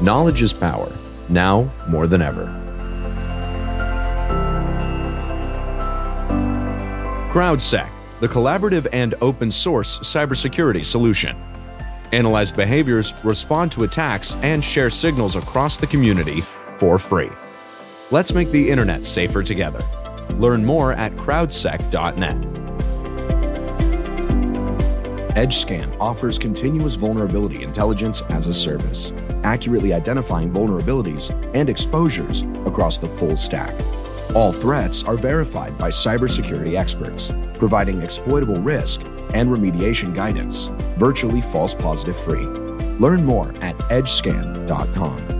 Knowledge is power, now more than ever. CrowdSec, the collaborative and open source cybersecurity solution. Analyze behaviors, respond to attacks, and share signals across the community for free. Let's make the internet safer together. Learn more at crowdsec.net. EdgeScan offers continuous vulnerability intelligence as a service, accurately identifying vulnerabilities and exposures across the full stack. All threats are verified by cybersecurity experts, providing exploitable risk and remediation guidance, virtually false positive free. Learn more at edgescan.com.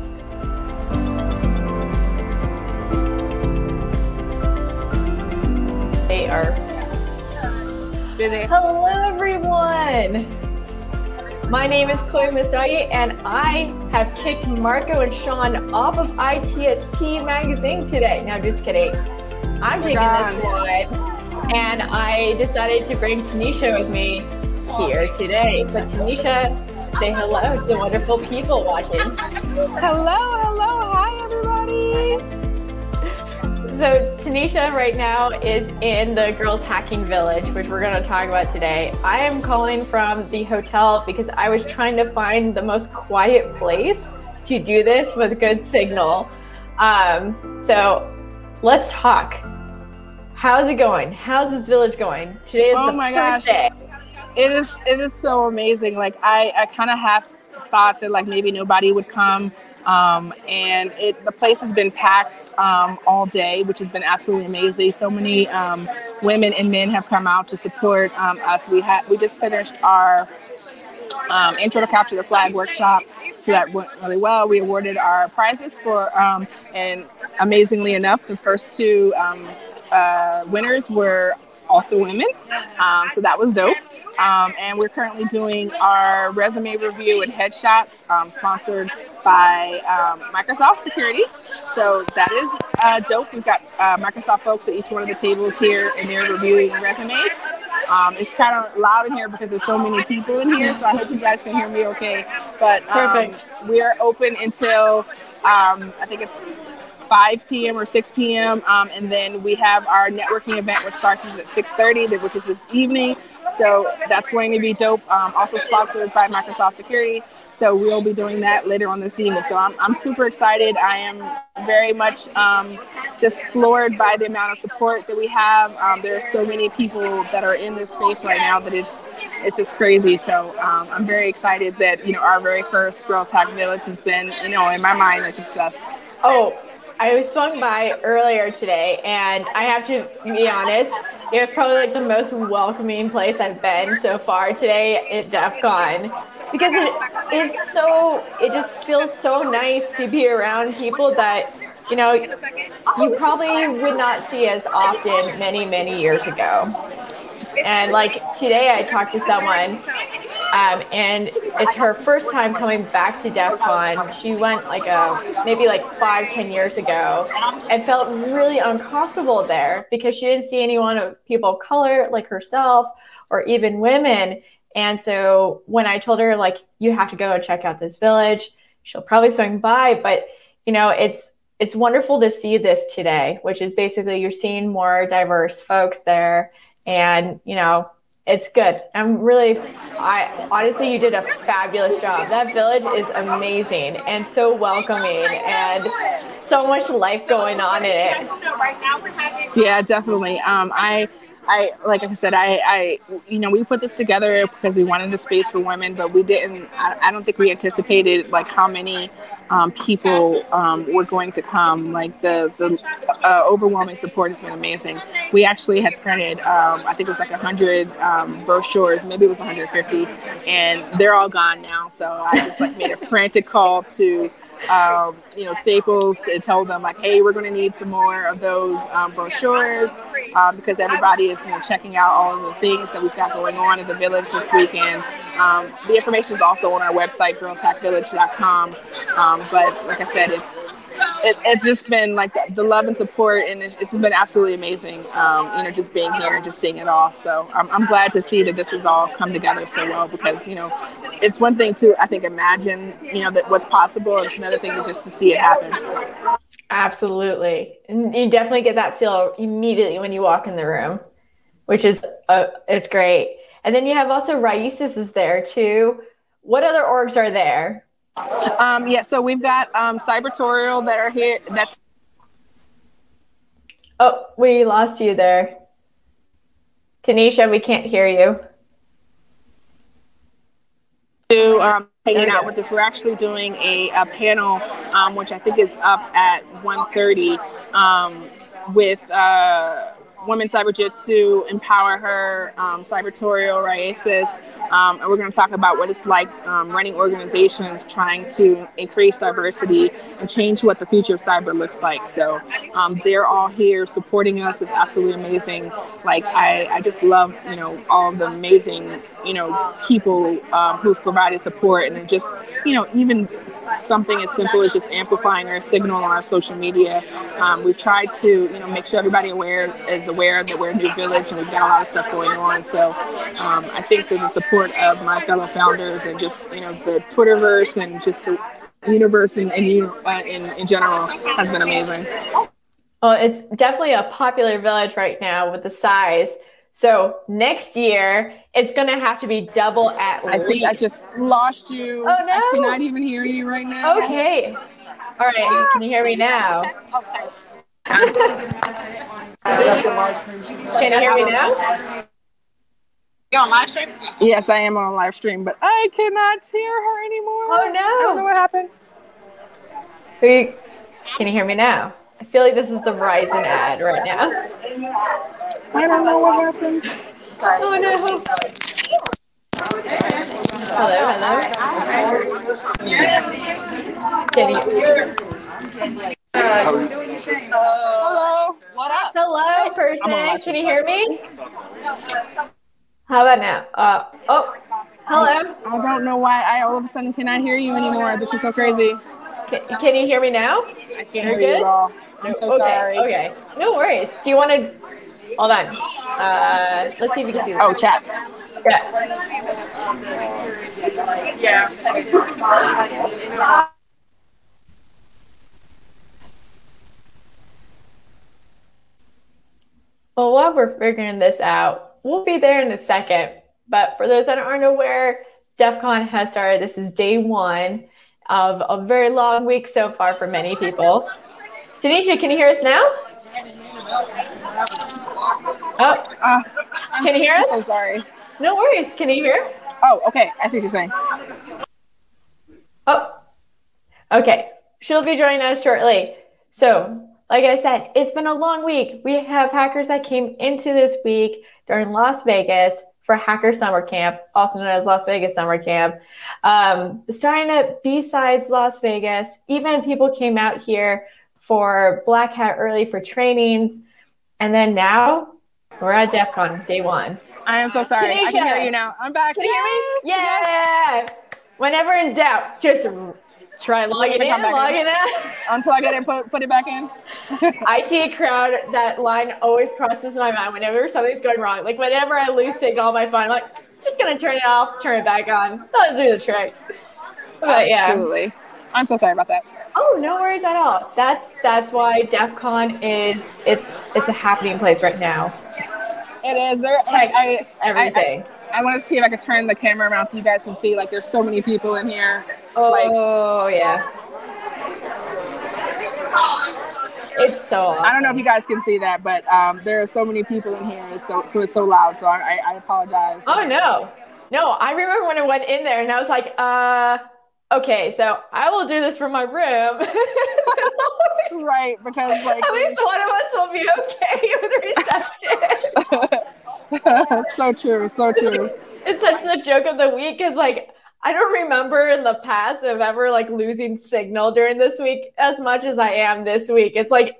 busy. Hello, everyone. My name is Chloe Messdaghi, and I have kicked Marco and Sean off of ITSP magazine today. Now, just kidding. I'm taking this one, and I decided to bring Tennisha with me here today. But Tennisha, say hello to the wonderful people watching. Hello, hello, hi everybody. So Tennisha right now is in the Girls Hacking Village, which we're going to talk about today. I am calling from the hotel because I was trying to find the most quiet place to do this with good signal. Um, so let's talk. How's it going? How's this village going? Today is oh the my first gosh. day. It is it is so amazing. Like I, I kind of half thought that like maybe nobody would come. Um, and it the place has been packed um, all day, which has been absolutely amazing. So many um, women and men have come out to support um, us. We had we just finished our um, intro to capture the flag workshop, so that went really well. We awarded our prizes for, um, and amazingly enough, the first two uh, winners were also women. So that was dope. Um, and we're currently doing our resume review and headshots, um, sponsored by um, Microsoft Security. So that is uh, dope. We've got uh, Microsoft folks at each one of the tables here, and they're reviewing resumes. Um, it's kind of loud in here because there's so many people in here, so I hope you guys can hear me okay. But um, Perfect. we are open until um, I think it's 5 p.m. or 6 p.m. Um, and then we have our networking event, which starts at 6:30, which is this evening. So that's going to be dope. Um, also sponsored by Microsoft Security. So we'll be doing that later on this evening. So I'm, I'm super excited. I am very much um, just floored by the amount of support that we have. Um, there are so many people that are in this space right now that it's it's just crazy. So um, I'm very excited that you know our very first Girls Hack Village has been you know in my mind a success. Oh, I was swung by earlier today, and I have to be honest, it was probably like the most welcoming place I've been so far today at DEF CON because it, it's so, it just feels so nice to be around people that, you know, you probably would not see as often many, many years ago. And like today, I talked to someone um, and it's her first time coming back to DEF CON. She went like a maybe like five, ten years ago and felt really uncomfortable there because she didn't see anyone of people of color like herself or even women. And so when I told her like you have to go and check out this village, she'll probably swing by. But you know, it's it's wonderful to see this today, which is basically you're seeing more diverse folks there. And you know, it's good. I'm really, I honestly, you did a fabulous job. That village is amazing and so welcoming and so much life going on in it. Yeah, definitely. Um, I I like I said, I, I, you know, we put this together because we wanted a space for women, but we didn't. I, I don't think we anticipated like how many um, people um, were going to come. Like the the uh, overwhelming support has been amazing. We actually had printed, um, I think it was like hundred um, brochures, maybe it was 150, and they're all gone now. So I just like made a frantic call to um, you know, Staples and tell them like, hey, we're going to need some more of those um, brochures um, because everybody is you know checking out all of the things that we've got going on in the village this weekend. Um, the information is also on our website, girlshackvillage.com. Um, but like I said, it's it, it's just been like the, love and support, and it's, it's been absolutely amazing. Um, you know, just being here and just seeing it all. So I'm, I'm glad to see that this has all come together so well because you know, it's one thing to I think imagine you know that what's possible. It's another thing just to see it happen. Absolutely, and you definitely get that feel immediately when you walk in the room, which is uh, it's great. And then you have also Raices is there too. What other orgs are there? Um, yeah, so we've got um, Cybertorial that are here. That's oh, we lost you there, Tennisha. We can't hear you. To um, hanging out with us, we're actually doing a, a panel, um, which I think is up at 1.30 um, with. Uh, Women Cyber Jitsu, Empower Her, um, Cybertorial, Raices, um, and we're going to talk about what it's like um, running organizations trying to increase diversity and change what the future of cyber looks like. So um, they're all here supporting us. It's absolutely amazing. Like I, I just love you know all the amazing you know people um, who've provided support and just you know even something as simple as just amplifying our signal on our social media. Um, we've tried to you know make sure everybody aware is aware that we're a new village and we've got a lot of stuff going on. So um, I think that the support support of my fellow founders and just you know the Twitterverse and just the universe and in, uh, in, in general has been amazing. Well, it's definitely a popular village right now with the size. So next year it's gonna have to be double at I least. think I just lost you. Oh no! I cannot even hear you right now. Okay. All right. Can you hear me now? Can you hear me now? You on live stream? Yes, I am on live stream, but I cannot hear her anymore. Oh no! I don't know what happened. can you hear me now? I feel like this is the Verizon ad right now. I don't know what happened. Oh no! Hello, hello. Can you? Hello. What up? Hello, person. Can you hear me? How about now? Uh, oh, hello. I don't know why I all of a sudden cannot hear you anymore. This is so crazy. Can, can you hear me now? I can't You're hear good? you at all. I'm so okay, sorry. Okay, no worries. Do you want to? Hold on. Uh, let's see if you can see this. Oh, chat. Chat. Yeah. Well, while we're figuring this out, we'll be there in a second. But for those that aren't aware, DEF CON has started. This is day one of a very long week so far for many people. Tennisha, can you hear us now? Oh, uh, can you hear us? I'm so sorry. No worries. Can you hear? Oh, okay. I see what you're saying. Oh, okay. She'll be joining us shortly. So, like I said, it's been a long week. We have hackers that came into this week during Las Vegas for Hacker Summer Camp, also known as Las Vegas Summer Camp. Um, starting at B-Sides Las Vegas, even people came out here for Black Hat early for trainings. And then now we're at DEF CON day one. I am so sorry. Tennisha, I can hear you now. I'm back. Can you hear me? Yeah. Yes. Whenever in doubt, just Try logging in, logging out. Unplug it and put, put it back in. IT crowd, that line always crosses my mind whenever something's going wrong. Like whenever I lose signal on my phone, I'm like, just gonna turn it off, turn it back on. That'll do the trick. But yeah. Absolutely. I'm so sorry about that. Oh, no worries at all. That's that's why DEF CON is it's it's a happening place right now. It is. There like, I, everything. I, I, I want to see if I could turn the camera around so you guys can see. Like, there's so many people in here. Oh like, yeah. It's so. Awesome. I don't know if you guys can see that, but um, there are so many people in here, so so it's so loud. So I, I apologize. Oh no, no! I remember when I went in there and I was like, uh, okay, so I will do this from my room. right, because like at least one of us will be okay with reception. so true, so true. It's such the joke of the week because like I don't remember in the past of ever like losing signal during this week as much as I am this week. It's like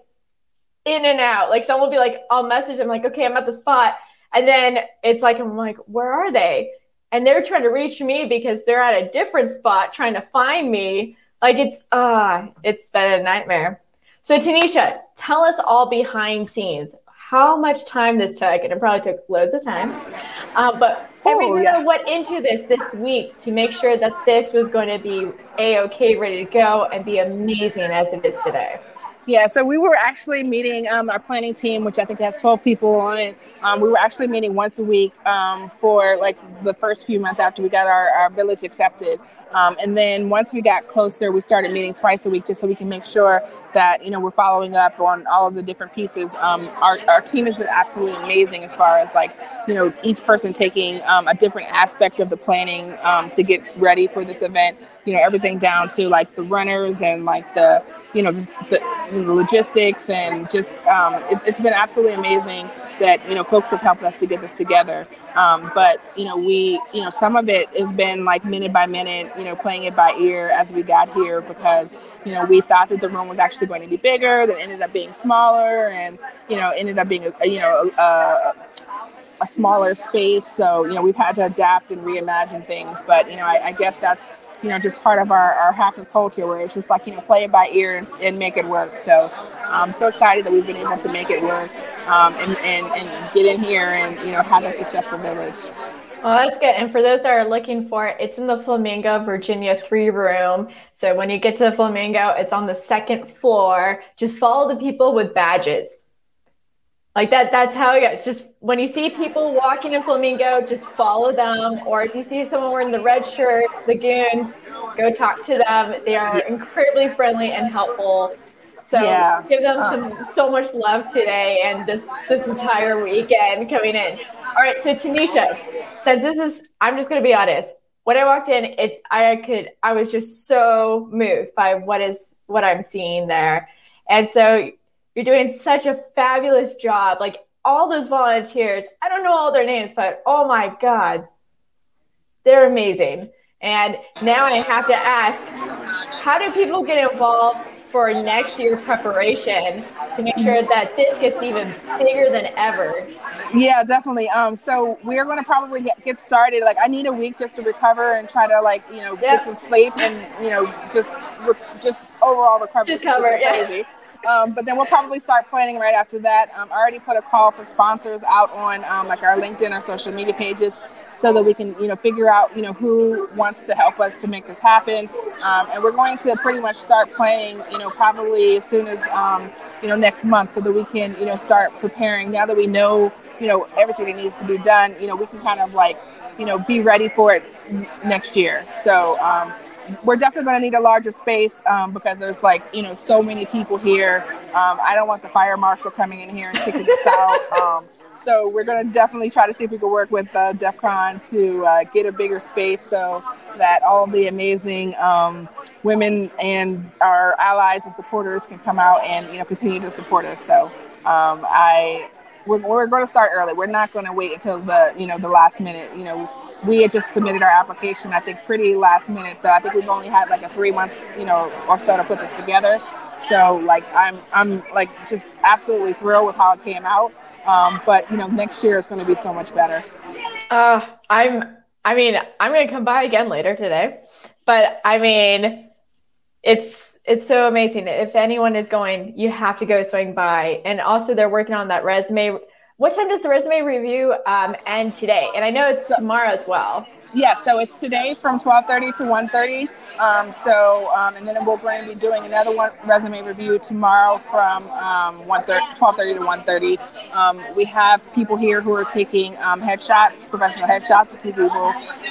in and out. Like someone will be like, I'll message them like, okay, I'm at the spot. And then it's like, I'm like, where are they? And they're trying to reach me because they're at a different spot trying to find me. Like it's uh it's been a nightmare. So Tennisha, tell us all behind scenes how much time this took, and it probably took loads of time. Uh, but oh, everything yeah. went into this this week to make sure that this was going to be a okay, ready to go, and be amazing as it is today. Yeah, so we were actually meeting um, our planning team, which I think has 12 people on it. Um, we were actually meeting once a week um, for like the first few months after we got our, our village accepted. Um, and then once we got closer, we started meeting twice a week just so we can make sure that, you know, we're following up on all of the different pieces. Um, our, our team has been absolutely amazing as far as like, you know, each person taking um, a different aspect of the planning to get ready for this event, you know, everything down to like the runners and like the, you know, the, the logistics and just um, it, has been absolutely amazing that you know folks have helped us to get this together. Um, but you know, we you know some of it has been like minute by minute, you know, playing it by ear as we got here because you know we thought that the room was actually going to be bigger, that ended up being smaller, and you know ended up being a, you know a, a smaller space. So you know we've had to adapt and reimagine things. But you know I, I guess that's you know, just part of our, our hacker culture where it's just like, you know, play it by ear and, and make it work. So I'm so excited that we've been able to make it work um, and, and, and get in here and, you know, have a successful village. Well, that's good. And for those that are looking for it, it's in the Flamingo, Virginia three room. So when you get to the Flamingo, it's on the second floor. Just follow the people with badges. Like that, that's how it goes. Just when you see people walking in Flamingo, just follow them. Or if you see someone wearing the red shirt, the goons, go talk to them. They are incredibly friendly and helpful. So yeah. give them some uh. so much love today and this this entire weekend coming in. All right, so Tennisha, since this is I'm just gonna be honest. When I walked in, it I could I was just so moved by what is what I'm seeing there. And so you're doing such a fabulous job. Like all those volunteers, I don't know all their names, but oh my God, they're amazing. And now I have to ask how do people get involved for next year's preparation to make sure that this gets even bigger than ever? Yeah, definitely. Um, so we're going to probably get, get started. Like, I need a week just to recover and try to like you know yep. get some sleep and you know just re- just overall recover. Just cover, yeah. Um, but then we'll probably start planning right after that. Um, I already put a call for sponsors out on um, like our LinkedIn, our social media pages, so that we can you know figure out you know who wants to help us to make this happen. Um, and we're going to pretty much start planning you know probably as soon as um, you know next month, so that we can you know start preparing. Now that we know you know everything that needs to be done, you know we can kind of like you know be ready for it next year. So um, we're definitely going to need a larger space um, because there's like you know so many people here. Um, I don't want the fire marshal coming in here and kicking us out. Um, so we're going to definitely try to see if we can work with uh, DEF CON to uh, get a bigger space so that all the amazing um, women and our allies and supporters can come out and you know continue to support us. So um, I we're, we're going to start early. We're not going to wait until the you know the last minute. You know we had just submitted our application, I think, pretty last minute. So I think we've only had like a three months, you know, or so to put this together. So like I'm I'm like just absolutely thrilled with how it came out. Um, but you know, next year is going to be so much better. Uh, I'm. I mean, I'm going to come by again later today. But I mean, it's it's so amazing. If anyone is going, you have to go swing by. And also, they're working on that resume what time does the resume review um, end today? And I know it's tomorrow as well. Yeah, so it's today from 12:30 to 1:30. Um, so, um, and then we're going to be doing another one resume review tomorrow from um, 12:30 to 1:30. Um, we have people here who are taking um, headshots, professional headshots of people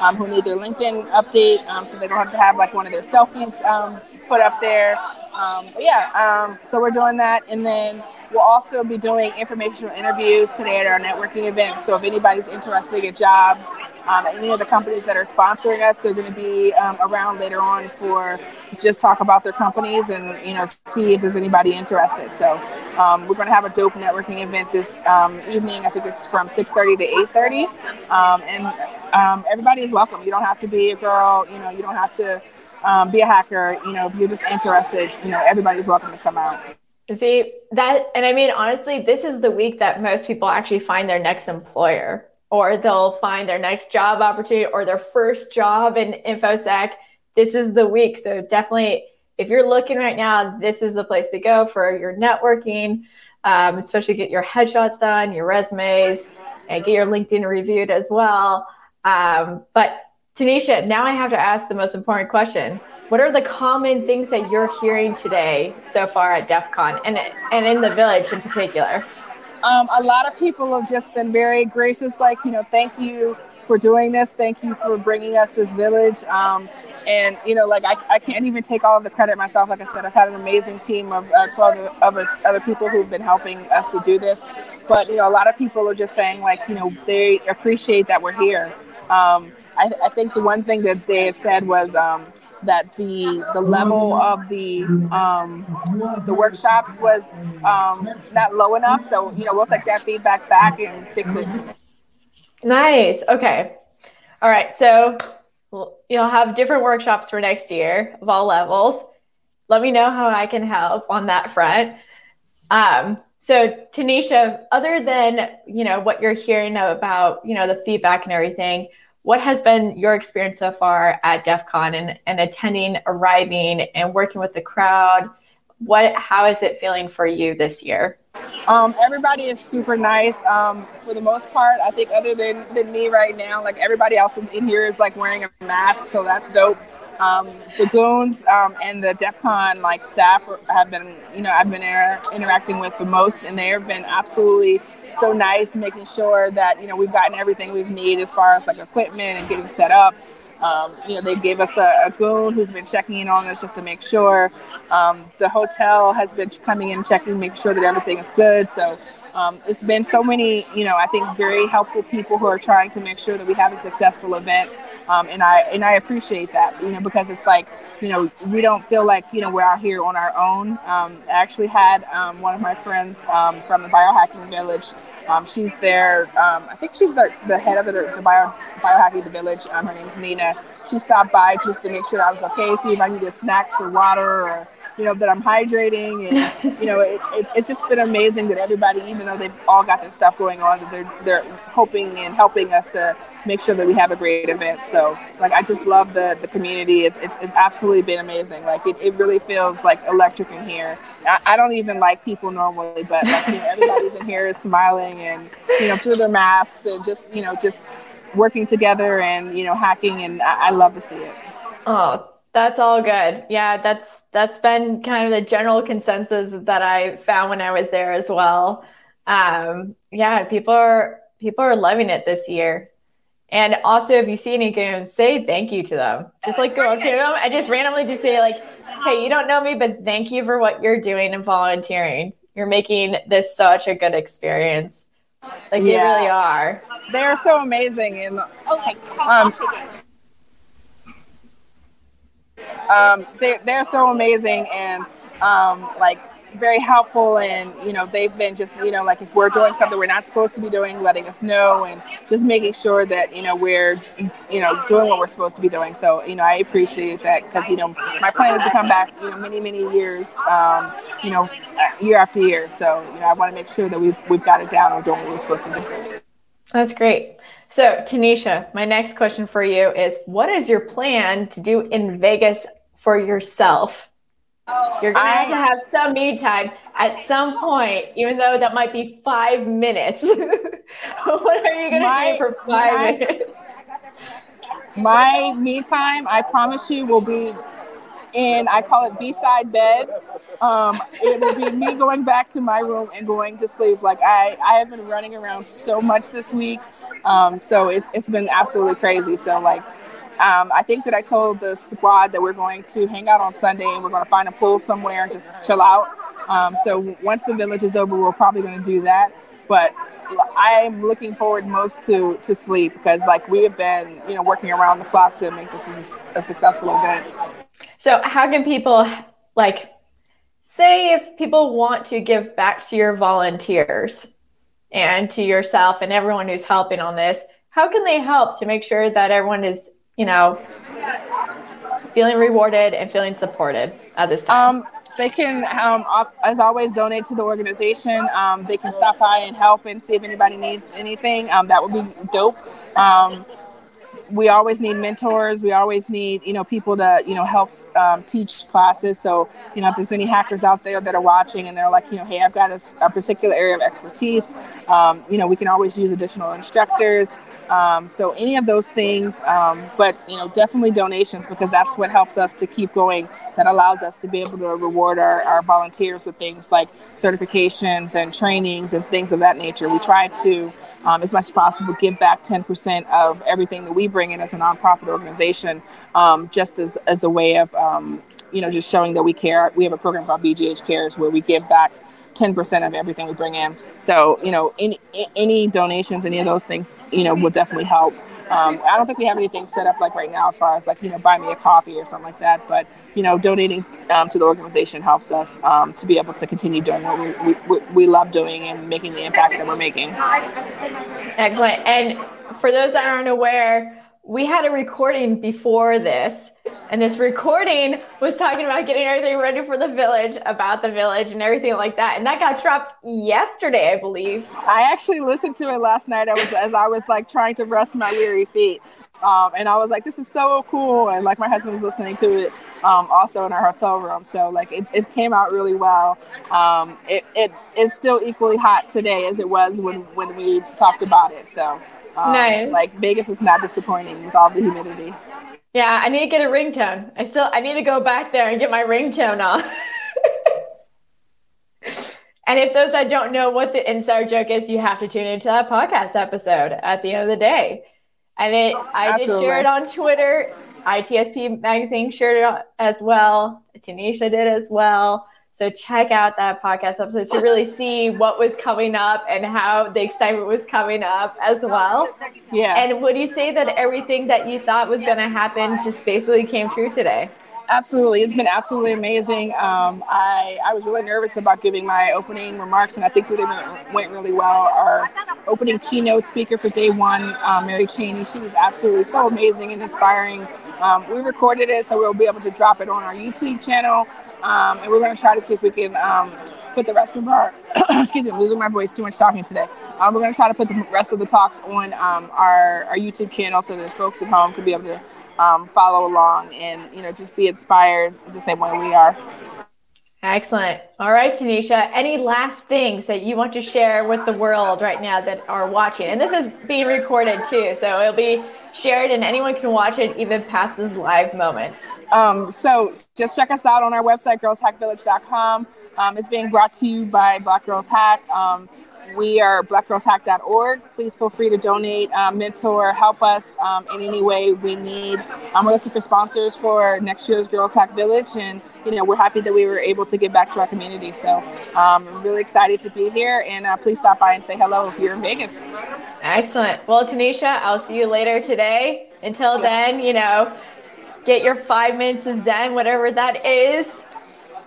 um, who need their LinkedIn update, um, so they don't have to have like one of their selfies um, put up there. Um, but yeah, um, so we're doing that, and then we'll also be doing informational interviews today at our networking event. So if anybody's interested in jobs, um, any of the companies that are sponsoring us, they're going to be um, around later on for to just talk about their companies and you know see if there's anybody interested. So um, we're going to have a dope networking event this um, evening. I think it's from 6:30 to 8:30, um, and um, everybody is welcome. You don't have to be a girl. You know, you don't have to be a hacker. You know, if you're just interested, you know, everybody's welcome to come out. See that, and I mean, honestly, this is the week that most people actually find their next employer, or they'll find their next job opportunity, or their first job in infosec. This is the week, so definitely, if you're looking right now, this is the place to go for your networking, um, especially get your headshots done, your resumes, and get your LinkedIn reviewed as well. Um, but Tennisha, now I have to ask the most important question. What are the common things that you're hearing today so far at DEF CON and, and in the village in particular? Um, a lot of people have just been very gracious, like, you know, thank you for doing this. Thank you for bringing us this village. Um, and, you know, like, I, I can't even take all of the credit myself. Like I said, I've had an amazing team of uh, 12 other, other people who've been helping us to do this. But, you know, a lot of people are just saying, like, you know, they appreciate that we're here. Um, I, I, think the one thing that they said was um, that the the level of the um, the workshops was um, not low enough. So you know we'll take that feedback back and fix it. Nice. Okay. All right. So you'll have different workshops for next year of all levels. Let me know how I can help on that front. Um, so Tennisha, other than you know what you're hearing about, you know the feedback and everything, what has been your experience so far at DEF CON and, and attending, arriving, and working with the crowd? What how is it feeling for you this year? Um, everybody is super nice. Um, for the most part, I think other than, than me right now, like everybody else is in here is like wearing a mask, so that's dope. Um, the goons um, and the DEF CON like staff have been, you know, I've been inter- interacting with the most, and they have been absolutely so nice, making sure that you know we've gotten everything we've need as far as like equipment and getting set up. Um, you know, they gave us a, a, goon who's been checking in on us just to make sure. Um, the hotel has been coming in, checking, make sure that everything is good. So um, it's been so many, you know, I think very helpful people who are trying to make sure that we have a successful event. Um, and I and I appreciate that, you know, because it's like, you know, we don't feel like you know we're out here on our own. Um, I actually had um, one of my friends um, from the biohacking village. Um, she's there. Um, I think she's the, the head of the, the bio, biohacking village. her name's Nina. She stopped by just to make sure I was okay, see if I needed snacks or water or you know, that I'm hydrating. And, you know, it, it, it's just been amazing that everybody, even though they've all got their stuff going on, that they're, they're hoping and helping us to make sure that we have a great event. So, like, I just love the, the community. It, it's, it's absolutely been amazing. Like, it, it really feels like electric in here. I, I don't even like people normally, but, like, you know, everybody's in here is smiling and, you know, through their masks and just, you know, just working together and, you know, hacking. And I, I love to see it. Oh, that's all good. Yeah, that's that's been kind of the general consensus that I found when I was there as well. Um, yeah, people are people are loving it this year. And also, if you see any goons, say thank you to them. Just like go up to them and just randomly just say like, "Hey, you don't know me, but thank you for what you're doing and volunteering. You're making this such a good experience. Like yeah. you really are. They are so amazing. And um, um, they're, they're so amazing and um, like very helpful and you know they've been just you know like if we're doing something we're not supposed to be doing letting us know and just making sure that you know we're you know doing what we're supposed to be doing. So you know i appreciate that because you know my plan is to come back you know many many years um, you know year after year. So you know i want to make sure that we've we've got it down and doing what we're supposed to do. That's great. So, Tennisha, my next question for you is what is your plan to do in Vegas for yourself? You're going to have to have some me time at some point, even though that might be five minutes. what are you going to do for five my, minutes? My me time, I promise you, will be in, I call it B-side bed. Um, it will be me going back to my room and going to sleep. Like I, I have been running around so much this week um, so it's it's been absolutely crazy. So like Um, I think that I told the squad that we're going to hang out on Sunday and we're going to find a pool somewhere and just chill out. Um, so once the village is over, we're probably going to do that. But I'm looking forward most to to sleep because like we have been you know working around the clock to make this a, a successful event. So how can people like say if people want to give back to your volunteers and to yourself and everyone who's helping on this, how can they help to make sure that everyone is you know feeling rewarded and feeling supported at this time? Um, they can, um, as always, donate to the organization. Um, they can stop by and help and see if anybody needs anything. Um, that would be dope. We always need mentors. We always need, you know, people to, you know, help um, teach classes. So, you know, if there's any hackers out there that are watching and they're like, you know, hey, I've got a, a particular area of expertise, um, you know, we can always use additional instructors. Um, so any of those things, um, but you know, definitely donations because that's what helps us to keep going. That allows us to be able to reward our, our volunteers with things like certifications and trainings and things of that nature. We try to, um, as much as possible, give back 10% of everything that we bring in as a nonprofit organization, um, just as, as a way of, um, you know, just showing that we care. We have a program called BGH Cares where we give back 10% of everything we bring in. So, you know, any, any donations, any of those things, you know, will definitely help. Um, I don't think we have anything set up like right now as far as like, you know, buy me a coffee or something like that. But, you know, donating um, to the organization helps us um, to be able to continue doing what we, we, we love doing and making the impact that we're making. Excellent. And for those that aren't aware, we had a recording before this, and this recording was talking about getting everything ready for the village, about the village, and everything like that. And that got dropped yesterday, I believe. I actually listened to it last night. I was as I was like trying to rest my weary feet. Um, and I was like, this is so cool. And like my husband was listening to it um, also in our hotel room. So like it, it came out really well. Um, it, it is still equally hot today as it was when, when we talked about it. So um, nice. Like Vegas is not disappointing with all the humidity. Yeah, I need to get a ringtone. I still I need to go back there and get my ringtone on. and if those that don't know what the insider joke is, you have to tune into that podcast episode at the end of the day. And it I Absolutely. did share it on Twitter. ITSP magazine shared it as well. Tennisha did as well. So check out that podcast episode to really see what was coming up and how the excitement was coming up as well. Yeah. And would you say that everything that you thought was going to happen just basically came true today? Absolutely, it's been absolutely amazing. Um, I I was really nervous about giving my opening remarks, and I think that it went really well. Our opening keynote speaker for day one, um, Mary Cheney, she was absolutely so amazing and inspiring. Um, we recorded it, so we'll be able to drop it on our YouTube channel. Um, and we're going to try to see if we can um, put the rest of our, excuse me, losing my voice too much talking today. Um, we're going to try to put the rest of the talks on um, our, our YouTube channel so that folks at home can be able to um, follow along and, you know, just be inspired the same way we are. Excellent. All right, Tennisha, any last things that you want to share with the world right now that are watching? And this is being recorded too, so it'll be shared and anyone can watch it even past this live moment. Um, so just check us out on our website, girlshackvillage.com. Um, it's being brought to you by Black Girls Hack. Um, we are blackgirlshack.org. Please feel free to donate, um, mentor, help us um, in any way we need. Um, we're looking for sponsors for next year's Girls Hack Village, and you know we're happy that we were able to give back to our community. So um, I'm really excited to be here, and uh, please stop by and say hello if you're in Vegas. Excellent. Well, Tennisha, I'll see you later today. Until yes. then, you know, get your five minutes of Zen, whatever that is.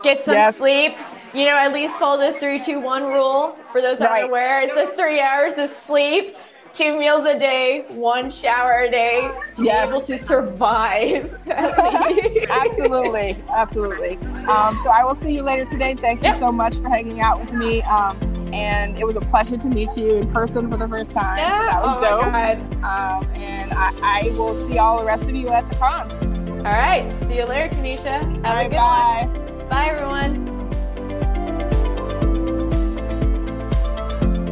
Get some yes. sleep you know, at least follow the three, two, one rule. For those that right. are aware, it's the three hours of sleep, two meals a day, one shower a day to yes. be able to survive. absolutely, absolutely. Um, so I will see you later today. Thank you so much for hanging out with me. Um, and it was a pleasure to meet you in person for the first time. Yeah. So that was oh dope. Um, and I, I, will see all the rest of you at the con. All right. See you later, Tennisha. Have a good bye. one. Bye, everyone.